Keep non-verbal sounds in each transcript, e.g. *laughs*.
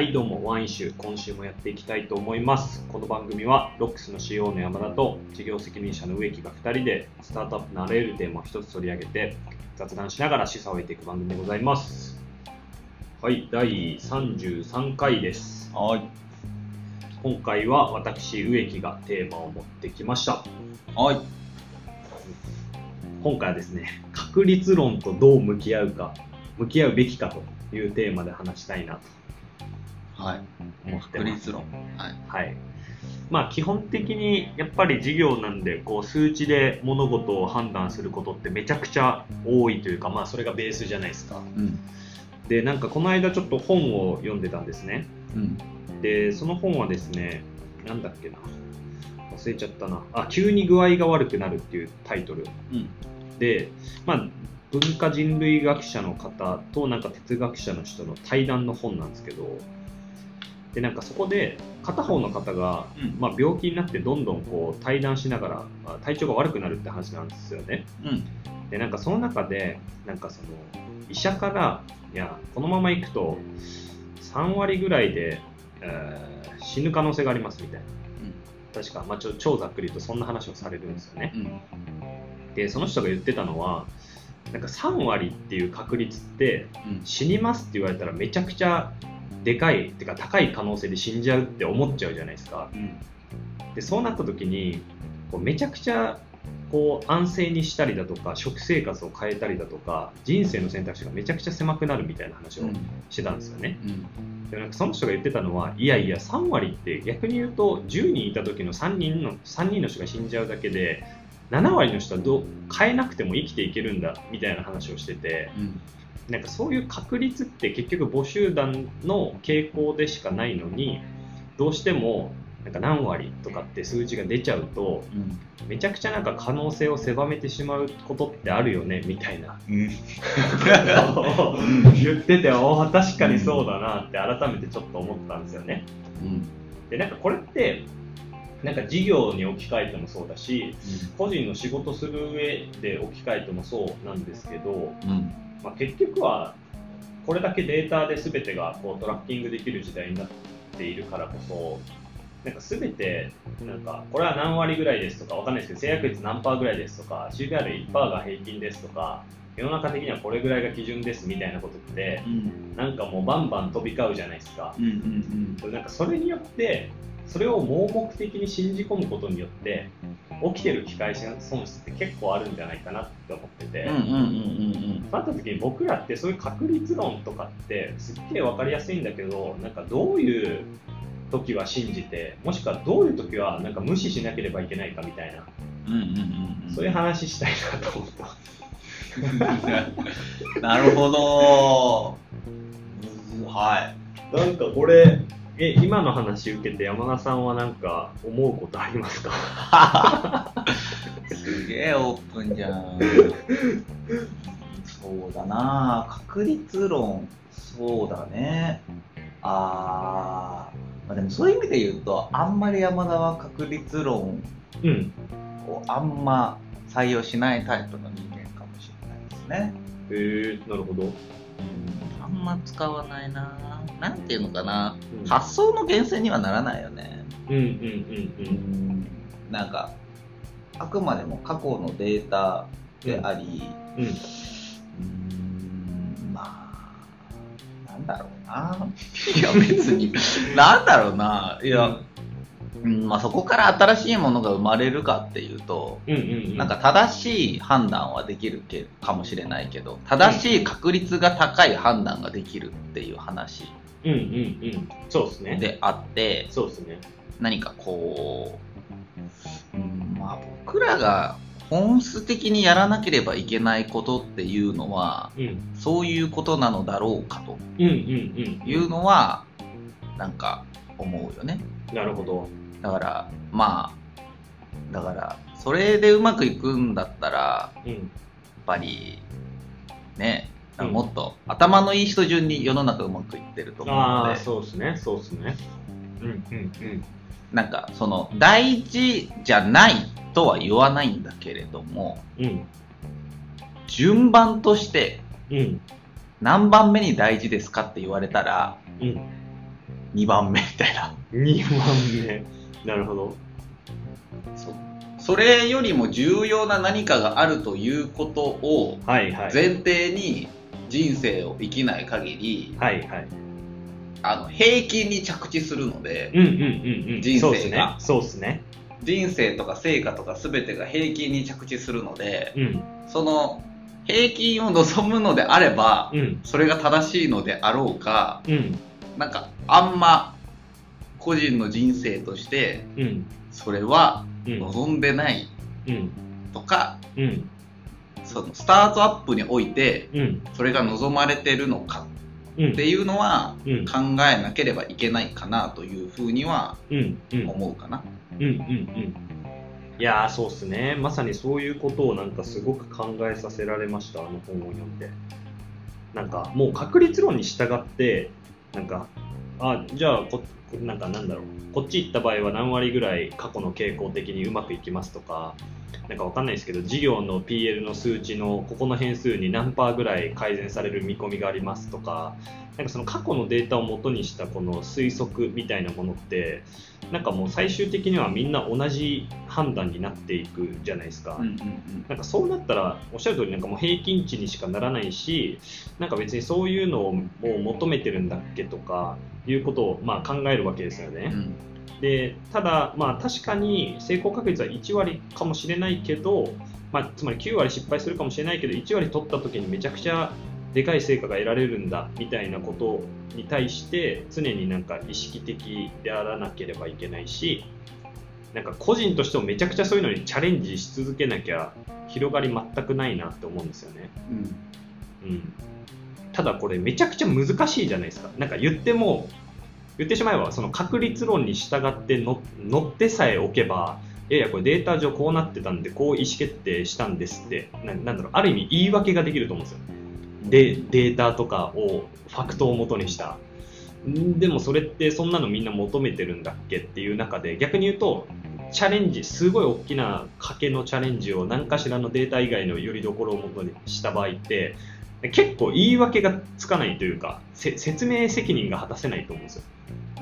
はい、どうも、ワンイシュ、今週もやっていきたいと思います。この番組は、ロックスの CEO の山田と、事業責任者の植木が2人で、スタートアップのあらゆるテーマを一つ取り上げて、雑談しながら示唆を得ていく番組でございます。はい、第33回です。はい。今回は私、植木がテーマを持ってきました。はい。今回はですね、確率論とどう向き合うか、向き合うべきかというテーマで話したいなとはい。確。率論。はい。はい。まあ基本的にやっぱり事業なんでこう数値で物事を判断することってめちゃくちゃ多いというかまあそれがベースじゃないですか。うん。でなんかこの間ちょっと本を読んでたんですね。うん。でその本はですねなんだっけな忘れちゃったなあ急に具合が悪くなるっていうタイトルうん。でまあ文化人類学者の方となんか哲学者の人の対談の本なんですけどでなんかそこで片方の方が、うんまあ、病気になってどんどんこう対談しながらあ体調が悪くなるって話なんですよねうん。でなんかその中でなんかその医者からいやこのままいくと3割ぐらいで、えー死ぬ可能性がありますみたいな確か、まあ、ちょ超ざっくりとそんな話をされるんですよねうん。でその人が言ってたのはなんか3割っていう確率ってうん。死にますって言われたらめちゃくちゃでかいってか高い可能性で死んじゃうって思っちゃうじゃないですかうん。でそうなった時にこうめちゃくちゃこう安静にしたりだとか食生活を変えたりだとか人生の選択肢がめちゃくちゃ狭くなるみたいな話をしてたんですよね、うん。でなんかその人が言ってたのはいやいや3割って逆に言うと10人いた時の3人の3人の人が死んじゃうだけで7割の人はどう変えなくても生きていけるんだみたいな話をしててうん。なんかそういう確率って結局母集団の傾向でしかないのにどうしてもなんか何割とかって数字が出ちゃうとうん。めちゃくちゃなんか可能性を狭めてしまうことってあるよねみたいなうん。言ってて確かにそうだなって改めてちょっと思ったんですよね。うん。でなんかこれってなんか事業に置き換えてもそうだし個人の仕事する上で置き換えてもそうなんですけど、うん。まあ、結局はこれだけデータで全てがこうトラッキングできる時代になっているからこそなんか全てなんかこれは何割ぐらいですとかわかんないですけど制約率何パーぐらいですとか CPR1% が平均ですとか世の中的にはこれぐらいが基準ですみたいなことってうん。なんかもうバンバン飛び交うじゃないですか。うん。うん。なんかそれによってそれを盲目的に信じ込むことによって起きてる機会損失って結構あるんじゃないかなって思ってて、うん。うん。うん。そうなった時に僕らってそういう確率論とかってすっげえ分かりやすいんだけどなんかどういう時は信じてもしくはどういう時はなんか無視しなければいけないかみたいなうん。うん。うん。そういう話したいなと思ってます。*laughs* なるほど。*laughs* はなんかこれえ今の話受けて山田さんはなんか思うことありますか？い。*laughs* すげえオープンじゃん。そうだな確率論、そうだね。あー、まあ、でもそういう意味で言うと、あんまり山田は確率論うんをあんま採用しないタイプの人間かもしれないですね。へえなるほど、うん、あんま使わないな。なんていうのかな、うん。発想の源泉にはならないよね。うんうんうんううん。ん、なんか、あくまでも過去のデータであり、うん。うーん。まあ、なんだろうな。いや、別に、なんだろうな。いや、うんまあ、そこから新しいものが生まれるかっていうと、うんうんうん。なんか正しい判断はできるけかもしれないけど、正しい確率が高い判断ができるっていう話うんうんうん。そうですね。であって、そうですね。何かこう、うん、まあ僕らが本質的にやらなければいけないことっていうのは、うん。そういうことなのだろうかとうんうんうん。いうのは、なんか思うよね。なるほどだから、まあ、だから、それでうまくいくんだったら、やっうんぱり、ね、もっと頭のいい人順に世の中うまくいってると思うああので、そうですね。そうですね。うんうんうん。なんかその大事じゃないとは言わないんだけれども、うん。順番としてうん。何番目に大事ですかって言われたら、うん。2番目みたいな。2番目なるほど。そそれよりも重要な何かがあるということをはいはい。前提に人生を生きない限りはいはい。あの平均に着地するのでうんうんうんうん。人生が。そうっすね。人生とか成果とか全てが平均に着地するのでそうっすねその平均を望むのであればうんうん。それが正しいのであろうかうん。なんかあんま個人の人生としてうん。それはうん。望んでないうん。とかうん。そのスタートアップにおいてうん。それが望まれてるのかうん。っていうのはうん。考えなければいけないかなというふうには思うかな。うん。うん。うん。いやーそうっすね。まさにそういうことをなんかすごく考えさせられましたあの本を読んで。なんかもう確率論に従ってなんかあじゃあこなんかなんだろう。こっち行った場合は何割ぐらい過去の傾向的にうまくいきますとかなんかわかんないですけど事業の PL の数値のここの変数に何パーぐらい改善される見込みがありますとかなんかその過去のデータを元にしたこの推測みたいなものってなんかもう最終的にはみんな同じ判断になっていくじゃないですか。うんうんなんかそうなったら、おっしゃる通り、なんかもう平均値にしかならないし、なんか別にそういうのを求めてるんだっけとかいうことをまあ考えるわけですようんうね。んでただ、まあ、確かに成功確率は1割かもしれないけど、まあ、つまり9割失敗するかもしれないけど、1割取った時にめちゃくちゃでかい成果が得られるんだみたいなことに対して、常になんか意識的であらなければいけないし、なんか個人としてもめちゃくちゃそういうのにチャレンジし続けなきゃ広がり全くないなって思うんですよね。うんうん、ただこれめちゃくちゃ難しいじゃないですか。なんか言っても、言ってしまえばその確率論に従っての乗ってさえおけば、いやいやこれデータ上こうなってたんでこう意思決定したんですって、なんだろう、ある意味言い訳ができると思うんですよ。で、データとかをファクトを元にした。でもそれってそんなのみんな求めてるんだっけっていう中で逆に言うとチャレンジすごい大きな賭けのチャレンジを何かしらのデータ以外のよりどころを元にした場合って結構言い訳がつかないというかせ説明責任が果たせないと思うんですよ。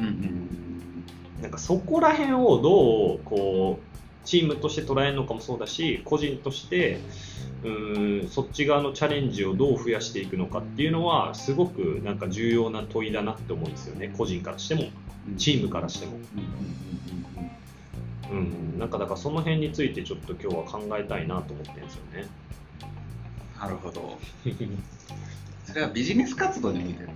うんうんなんかそこら辺をどうこうチームとして捉えるのかもそうだし個人としてうーんそっち側のチャレンジをどう増やしていくのかっていうのはすごくなんか重要な問いだなって思うんですよね。個人からしてもうん。チームからしても、うん、なんかだからその辺についてちょっと今日は考えたいなと思ってるんですよねなるほど。*laughs* それはビジネス活動においてっ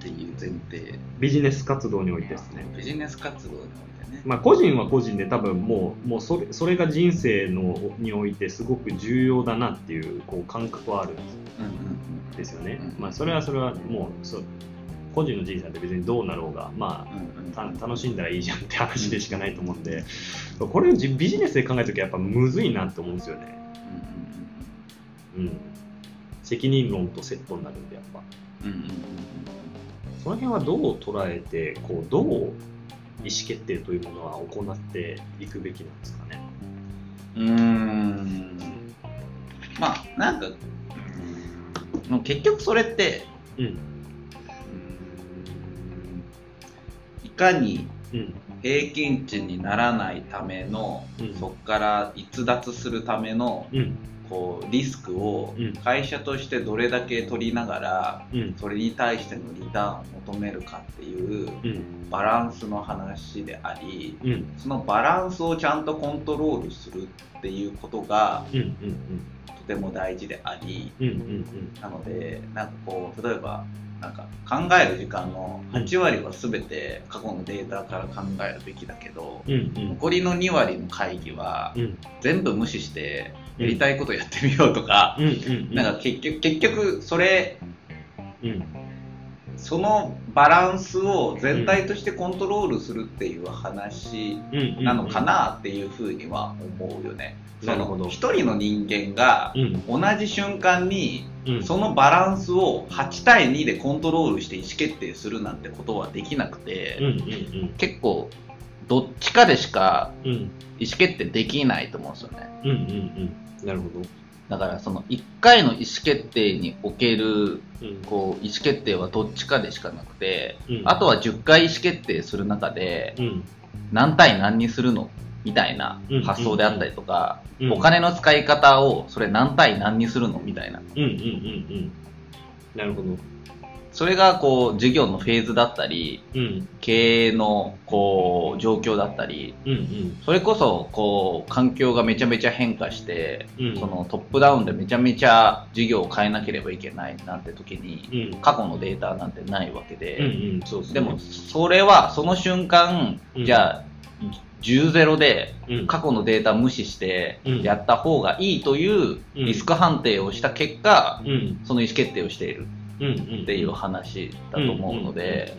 ていう前提。ビジネス活動においてですね。ビジネス活動においてね。まあ、個人は個人で多分もうもうそれそれが人生のにおいてすごく重要だなっていうこう感覚はあるんです。よね、うんまあ、それはそれはもうそう。個人の人生なんて別にどうなろうが、まうんうんあ、た楽しんだらいいじゃんって話でしかないと思うんでこれをじビジネスで考えるときはやっぱむずいなって思うんですよね、うん、責任論とセットになるんでやっぱ。うんうんうんうんその辺はどう捉えてこうどう意思決定というものは行っていくべきなんですかね。うん。まあなんかもう結局それってうん。いかにうん。平均値にならないための、うん。そこから逸脱するためのうんこうリスクをうん。会社としてどれだけ取りながらうん。それに対してのリターンを求めるかっていううん。バランスの話でありうん。そのバランスをちゃんとコントロールするっていうことがうんうんとても大事であり。うんうん。なのでなんかこう例えばなんか考える時間の8割は全て過去のデータから考えるべきだけどうんうん。残りの2割の会議はうん。全部無視してやりたいことやってみようとか、うんうんなんか結局結局それうん。そのバランスを全体としてコントロールするっていう話うん。なのかなっていうふうには思うよね。なるほど。その一人の人間がうん。同じ瞬間にうん。そのバランスを8対2でコントロールして意思決定するなんてことはできなくて、結構どっちかでしか意思決定できないと思うんですよね。うんうんうん。なるほど。だからその1回の意思決定におけるうん。こう意思決定はどっちかでしかなくて、うん。あとは10回意思決定する中でうん。何対何にするのみたいなうん発想であったりとか、うん。お金の使い方をそれ何対何にするの？みたいな。うんうんうんうん。なるほど。それがこう事業のフェーズだったりうん。経営のこう状況だったりうんうん。それこそこう環境がめちゃめちゃ変化して、うん。そのトップダウンでめちゃめちゃ事業を変えなければいけないなんて時にうん。過去のデータなんてないわけで、うんうん。そうですね。でもそれはその瞬間、うん。じゃあ10ゼロでうん。過去のデータ無視してうん。やった方がいいというリスク判定をした結果、うん。その意思決定をしているっていう話だと思うので、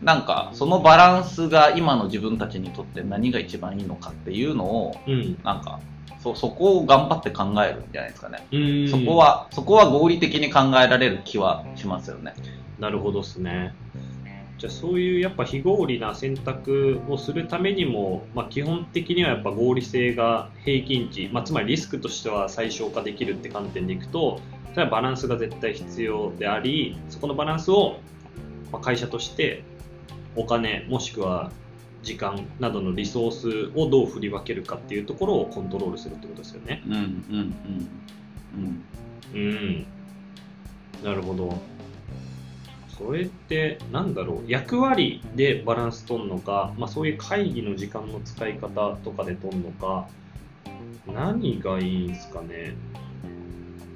なんかそのバランスが今の自分たちにとって何が一番いいのかっていうのをうん。なんかそそこを頑張って考えるんじゃないですかね、うん。そこはそこは合理的に考えられる気はしますよね。なるほどですね。じゃあそういうやっぱ非合理な選択をするためにも、まあ、基本的にはやっぱ合理性が平均値、まあ、つまりリスクとしては最小化できるって観点でいくとそれはバランスが絶対必要でありそこのバランスをまあ会社としてお金もしくは時間などのリソースをどう振り分けるかっていうところをコントロールするってことですよね。うんうんうんうんうん。なるほど。それって、なんだろう、役割でバランス取るのか、まあ、そういう会議の時間の使い方とかで取るのか、何がいいんですかね？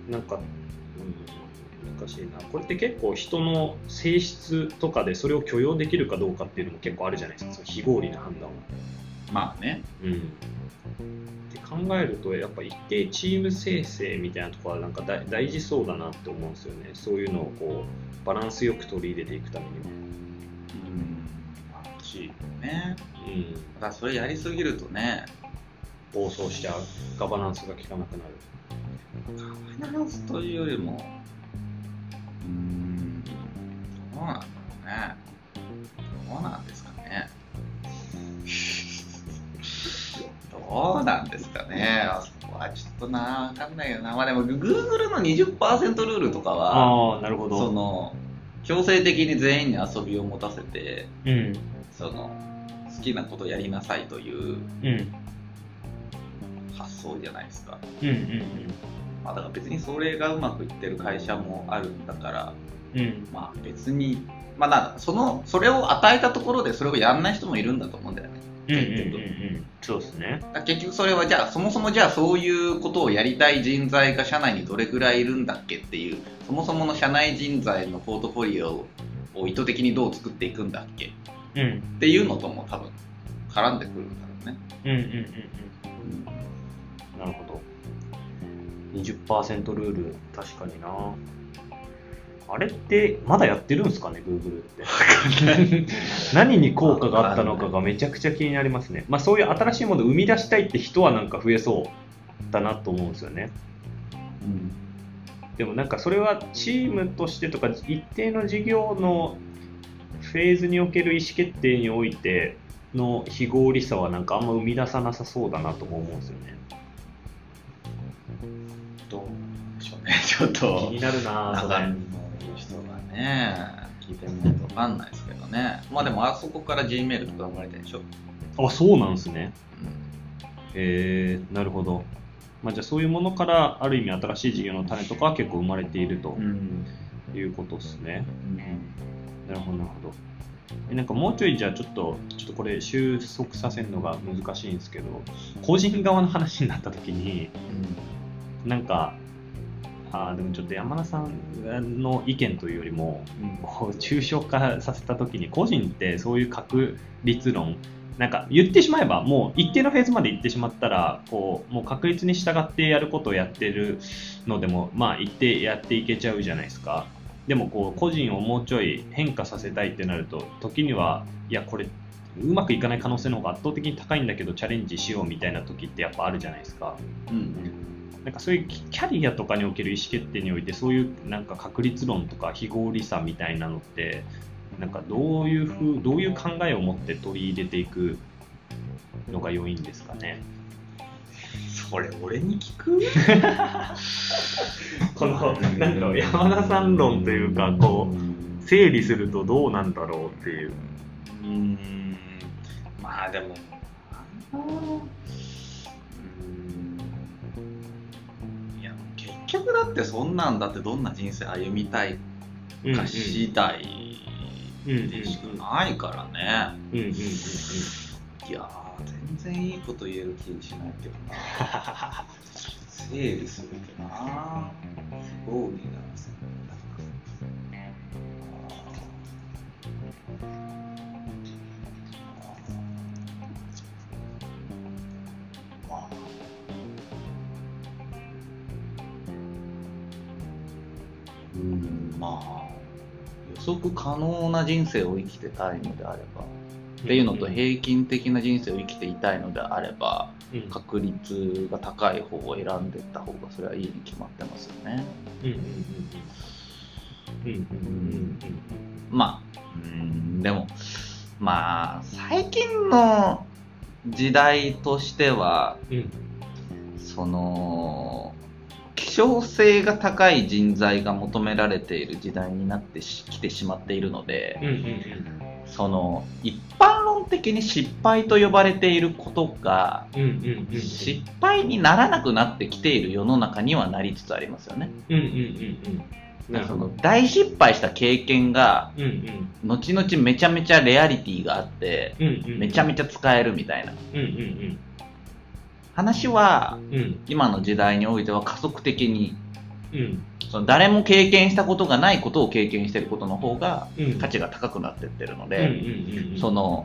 なんか、うん、難しいな。これって結構人の性質とかでそれを許容できるかどうかっていうのも結構あるじゃないですか、その非合理な判断を。まあね。うん、って考えるとやっぱ一定チーム生成みたいなところはなんか大大事そうだなって思うんですよね。そういうのをこうバランスよく取り入れていくためにも、うん。欲しいよねうん、ただそれやりすぎるとね。暴走しちゃう。ガバナンスが効かなくなる。ガバナンスというよりもうーん。どうなんだろうね。どうなんですかね。*laughs* どうなんですかねはちょっとなわかんないよな。まあでも Google の20%ルールとかはああなるほその強制的に全員に遊びを持たせてうん。その好きなことやりなさいといううん。発想じゃないですか。うんうんまあ、だから別にそれがうまくいってる会社もあるんだから、うん。うんまあ別に、まあその、それを与えたところでそれをやんない人もいるんだと思うんだよね。うんうんうんうんそうですね結局それはじゃあそもそもじゃあそういうことをやりたい人材が社内にどれくらいいるんだっけっていう、そもそもの社内人材のポートフォリオを意図的にどう作っていくんだっけうんっていうのとも多分絡んでくるんだろうね。うんうんうんうんなるほど。20%ルール、確かにな。あれって、まだやってるんですかね、Google って。*laughs* 何に効果があったのかがめちゃくちゃ気になりますね。まあそういう新しいものを生み出したいって人はなんか増えそうだなと思うんですよね。うんでもなんかそれはチームとしてとか一定の事業のフェーズにおける意思決定においての非合理さはなんかあんま生み出さなさそうだなとも思うんですよね。どうでしょうね。*laughs* ちょっと。気になるなぁ、ね、聞いてみないと分かんないですけどね。まあでも、あそこから Gmail とか生まれてるでしょ？あ、そうなんですね。うんへえなるほど。まあ、じゃあそういうものからある意味新しい事業の種とかは結構生まれているとうんいうことですね。なるほど、なるほど。えなんかもうちょいじゃあちょっと、ちょっとこれ収束させるのが難しいんですけど、個人側の話になった時に、なんか、あーでもちょっと山田さんの意見というよりも、こう抽象化させた時に個人ってそういう確率論なんか言ってしまえばもう一定のフェーズまで行ってしまったらこうもう確率に従ってやることをやってるのでもまあ一定やっていけちゃうじゃないですか。でもこう個人をもうちょい変化させたいってなると時にはいやこれうまくいかない可能性の方が圧倒的に高いんだけどチャレンジしようみたいな時ってやっぱあるじゃないですか。うんなんかそういうキキャリアとかにおける意思決定においてそういうなんか確率論とか非合理さみたいなのってなんかどういうふうどういう考えを持って取り入れていくのが良いんですかね？これ俺に聞く？*laughs* このなん。だろう山田さん論というかこう整理するとどうなんだろうっていう。うーん。まあでも局だってそんなんだってどんな人生歩みたいか次第でしかないからね、いやー全然いいこと言える気にしないけどな。整理するけどな。不合理なうんまあ予測可能な人生を生きてたいのであればっていうのと平均的な人生を生きていたいのであればうん。確率が高い方を選んでいった方がそれはいいに決まってますよね。うんうんうんうんうんうんうんまあうんでもまあ最近の時代としてはうんうん。その希少性が高い人材が求められている時代になってしきてしまっているので、うんうんその一般論的に失敗と呼ばれていることがうんうんうんうん。失敗にならなくなってきている世の中にはなりつつありますよね。うんうんうんうん。大失敗した経験がうんうん。後々めちゃめちゃレアリティがあってうんうんめちゃめちゃ使えるみたいな。うんうん話はうん。うん今の時代においては加速的にうん。その誰も経験したことがないことを経験していることの方がうん。価値が高くなっていってるのうんで、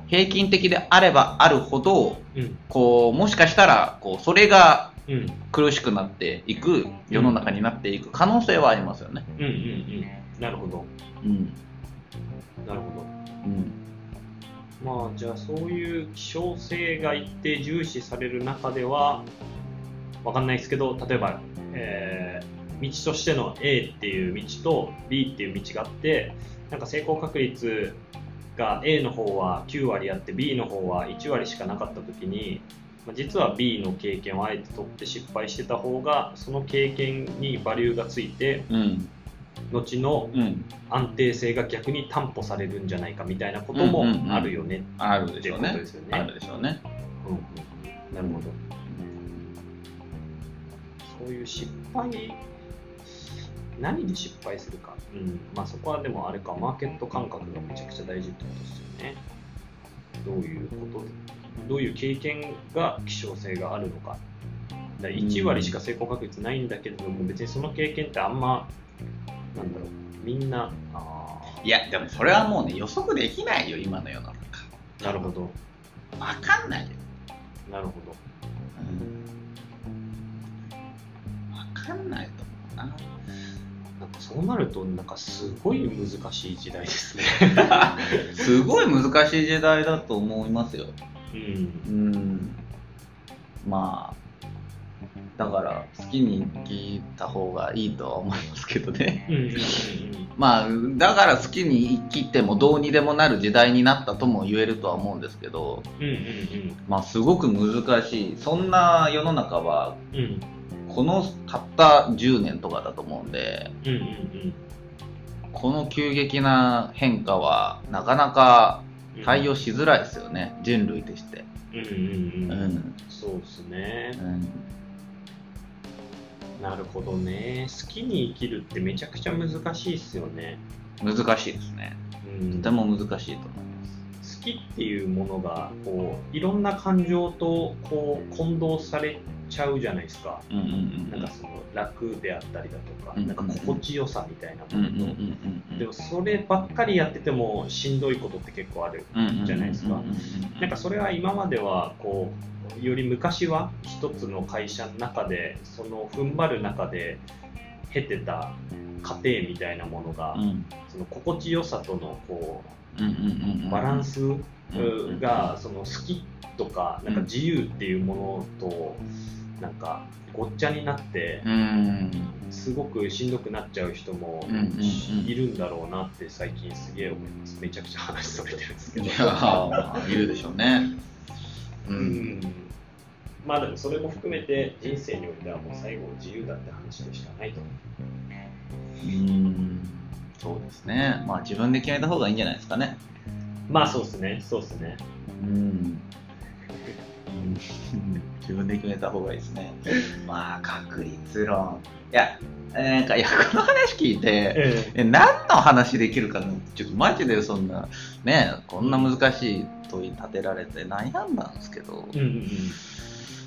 平均的であればあるほどうん。こうもしかしたらこうそれがうん。苦しくなっていく世の中になっていく可能性はありますよね。うんうんうん。なるほど。うん。なるほど。うんまあじゃあそういう希少性が一定重視される中ではわかんないですけど例えば、えー道としての A っていう道と B っていう道があってなんか成功確率が A の方は9割あって B の方は1割しかなかった時に実は B の経験をあえて取って失敗してた方がその経験にバリューがついてうん。後のうん安定性が逆に担保されるんじゃないかみたいなこともあるよねあるでしょうねとですよねあるでしょうね。うんうんなるほど。そういう失敗、何で失敗するか。うん。まあそこはでもあれか、マーケット感覚がめちゃくちゃ大事ってことですよね。どういうことどういう経験が希少性があるのか。だから1割しか成功確率ないんだけれども、別にその経験ってあんま、なんだろう、みんな、あいやでもそれはもうね予測できないよ今の世の中。ーなるほど、わかんないよ。なるほど。わかんないと思うな。なんかそうなると、なんかすごい難しい時代ですね。*laughs* すごい難しい時代だと思いますよ。うん。うん。まあ、だから好きに生きた方がいいとは思いますけどね。*laughs* まあ、だから好きに生きてもどうにでもなる時代になったとも言えるとは思うんですけど、まあすごく難しい。そんな世の中は、このたった10年とかだと思うんで、この急激な変化はなかなかうん対応しづらいですよね、人類として。うんうんううんん。そうですねうん。なるほどね好きに生きるってめちゃくちゃ難しいっすよね難しいですね。うんとても難しいと思います。好きっていうものがこういろんな感情とこう混同されちゃうじゃないですか。うんうんうん。なんかその楽であったりだとか、うんなんか心地よさみたいなうんうんうんものと、うん。でもそればっかりやっててもしんどいことって結構あるじゃないですか。うんうんうんうんなんかそれは今まではこうより昔は一つの会社の中でその踏ん張る中で経てた過程みたいなものが、うん。その心地よさとのこうんうんうんううん。バランスん。がその好きとかなんか自由っていうものとなんかごっちゃになってうん。すごくしんどくなっちゃう人もいるんだろうなって最近すげえ思います。めちゃくちゃ話それてるんですけど。いやーまあいるでしょうね。ううん。んまあでもそれも含めて人生においてはもう最後自由だって話でしかないと。うーん。そうですね。まあ自分で決めた方がいいんじゃないですかね。まあそうですね。そうですね。うん自分で決めた方がいいですね。まあ確率論。いやなんかいやこの話聞いてええ。何の話できるかなちょっとマジでそんなねこんな難しい問い立てられて悩んだんですけど、うんうん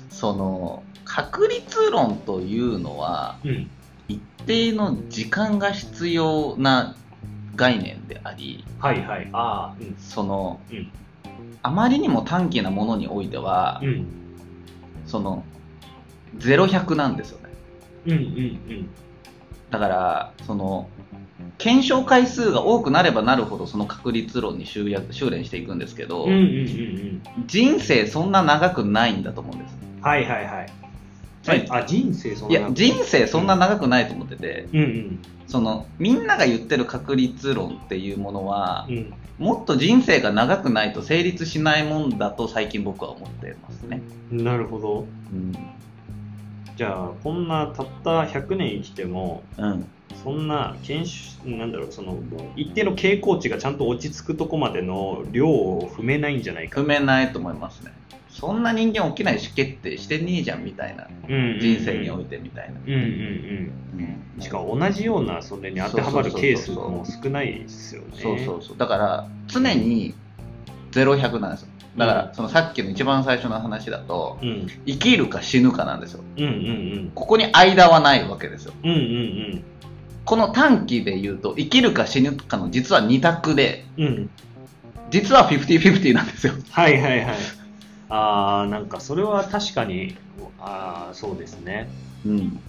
その確率論というのはうん。うん一定の時間が必要な概念でありはいはい。ああうん。その、うんあまりにも短期なものにおいては、うん。その0100なんですよね。うんうん。だからその検証回数が多くなればなるほどその確率論に集約修練していくんですけど、うんうんうんうん。人生そんな長くないんだと思うんです。はいはいはいつまりあ人生そんないや人生そんな長くないと思ってて、うんうん。そのみんなが言ってる確率論っていうものはうん。もっと人生が長くないと成立しないもんだと最近僕は思ってますね、なるほど。うん。じゃあこんなたった100年生きてもうん、そんな研修なんだろうその一定の傾向値がちゃんと落ち着くとこまでの量を踏めないんじゃないか。踏めないと思いますねそんな人間起きない意思決定してねえじゃんみたいな。人人生においてみたいな、うんうんうん。うん。しかも同じようなそれに当てはまるケースも少ないですよね。そうそうそう。だから常に0100なんですよ。だからそのさっきの一番最初の話だとうん。生きるか死ぬかなんですよ。うんうんここに間はないわけですよ。うんうんうん。この短期で言うと生きるか死ぬかの実は2択でうん。うん実は50-50なんですよ。はいはいはいあーなんかそれは確かにああそうですね。うん。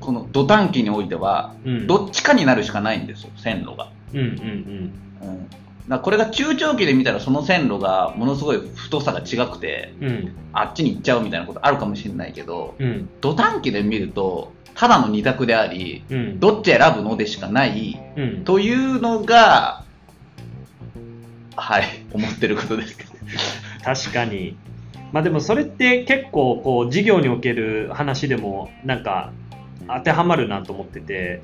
この土短期においてはうん。どっちかになるしかないんですよ線路が、うんうんうん、だからこれが中長期で見たらその線路がものすごい太さが違くてうん。うんあっちに行っちゃうみたいなことあるかもしれないけどうん。土短期で見るとただの二択でありうん。どっち選ぶのでしかないうん。というのがはい思ってることです。けど確かに。まあでもそれって結構こう事業における話でもなんか当てはまるなと思ってて。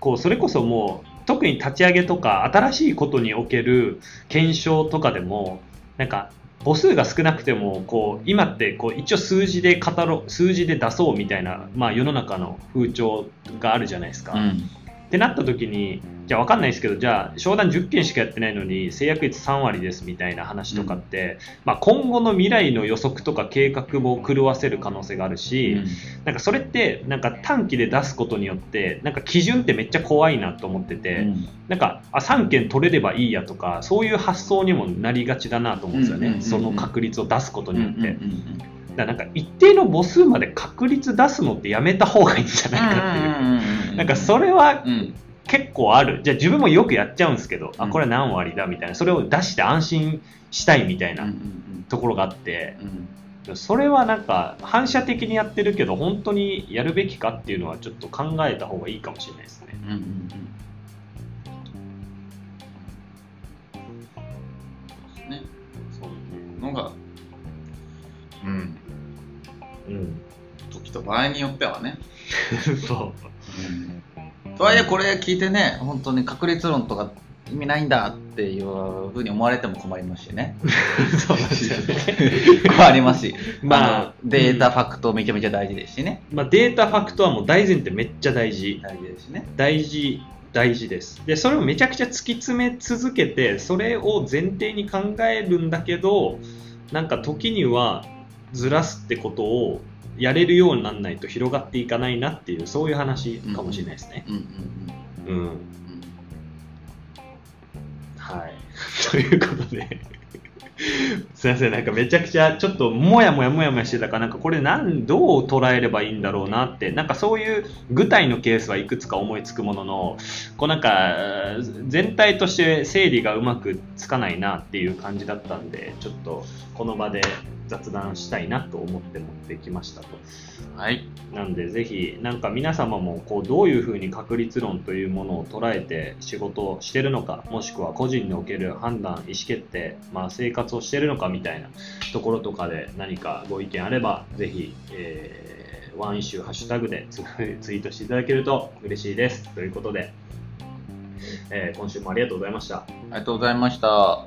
こうそれこそもう特に立ち上げとか新しいことにおける検証とかでもなんか母数が少なくてもこう今ってこう一応数字で語ろう数字で出そうみたいな、まあ、世の中の風潮があるじゃないですか。うん。ってなった時にじゃあ分かんないですけどじゃあ商談10件しかやってないのに制約率3割ですみたいな話とかって、まあ、今後の未来の予測とか計画も狂わせる可能性があるし、なんかそれってなんか短期で出すことによってなんか基準ってめっちゃ怖いなと思ってて、うん。なんかあ3件取れればいいやとかそういう発想にもなりがちだなと思うんですよね、うんうんうんうんその確率を出すことによって。うんうんだなんか一定の母数まで確率出すのってやめた方がいいんじゃないかっていう。うん。なんかそれはうん結構ある。じゃあ自分もよくやっちゃうんですけど、あ、うんこれ何割だみたいな。それを出して安心したいみたいうんうなんところがあって、うんそれはなんか反射的にやってるけど、本当にやるべきかっていうのはちょっと考えた方がいいかもしれないですね。うんうんうんそうですねそういうのがうんうん。時と場合によってはね *laughs* そう。とはいえこれ聞いてね本当に確率論とか意味ないんだっていうふうに思われても困りますしね。*laughs* そうですよね。困りますし。*laughs* まああのデータファクトめちゃめちゃ大事ですしね。まあデータファクトはもう大前提めっちゃ大事。大事ですしね。大事大事です。でそれをめちゃくちゃ突き詰め続けてそれを前提に考えるんだけどなんか時にはずらすってことをやれるようにならないと広がっていかないなっていうそういう話かもしれないですね。うんはい。*laughs* ということで。*laughs* すいません、なんかめちゃくちゃちょっともやもやもやもやしてたか。ら、なんかこれなんどう捉えればいいんだろうなって、なんかそういう具体のケースはいくつか思いつくものの、こうなんか全体として整理がうまくつかないなっていう感じだったんで、ちょっとこの場で雑談したいなと思って持ってきましたと。はい。なんでぜひなんか皆様もこうどういうふうに確率論というものを捉えて仕事をしてるのかもしくは個人における判断意思決定、まあ、生活をしてるのかみたいなところとかで何かご意見あればぜひ、えーワンイシューハッシュタグでツツイートしていただけると嬉しいですということで、えー今週もありがとうございました。ありがとうございました。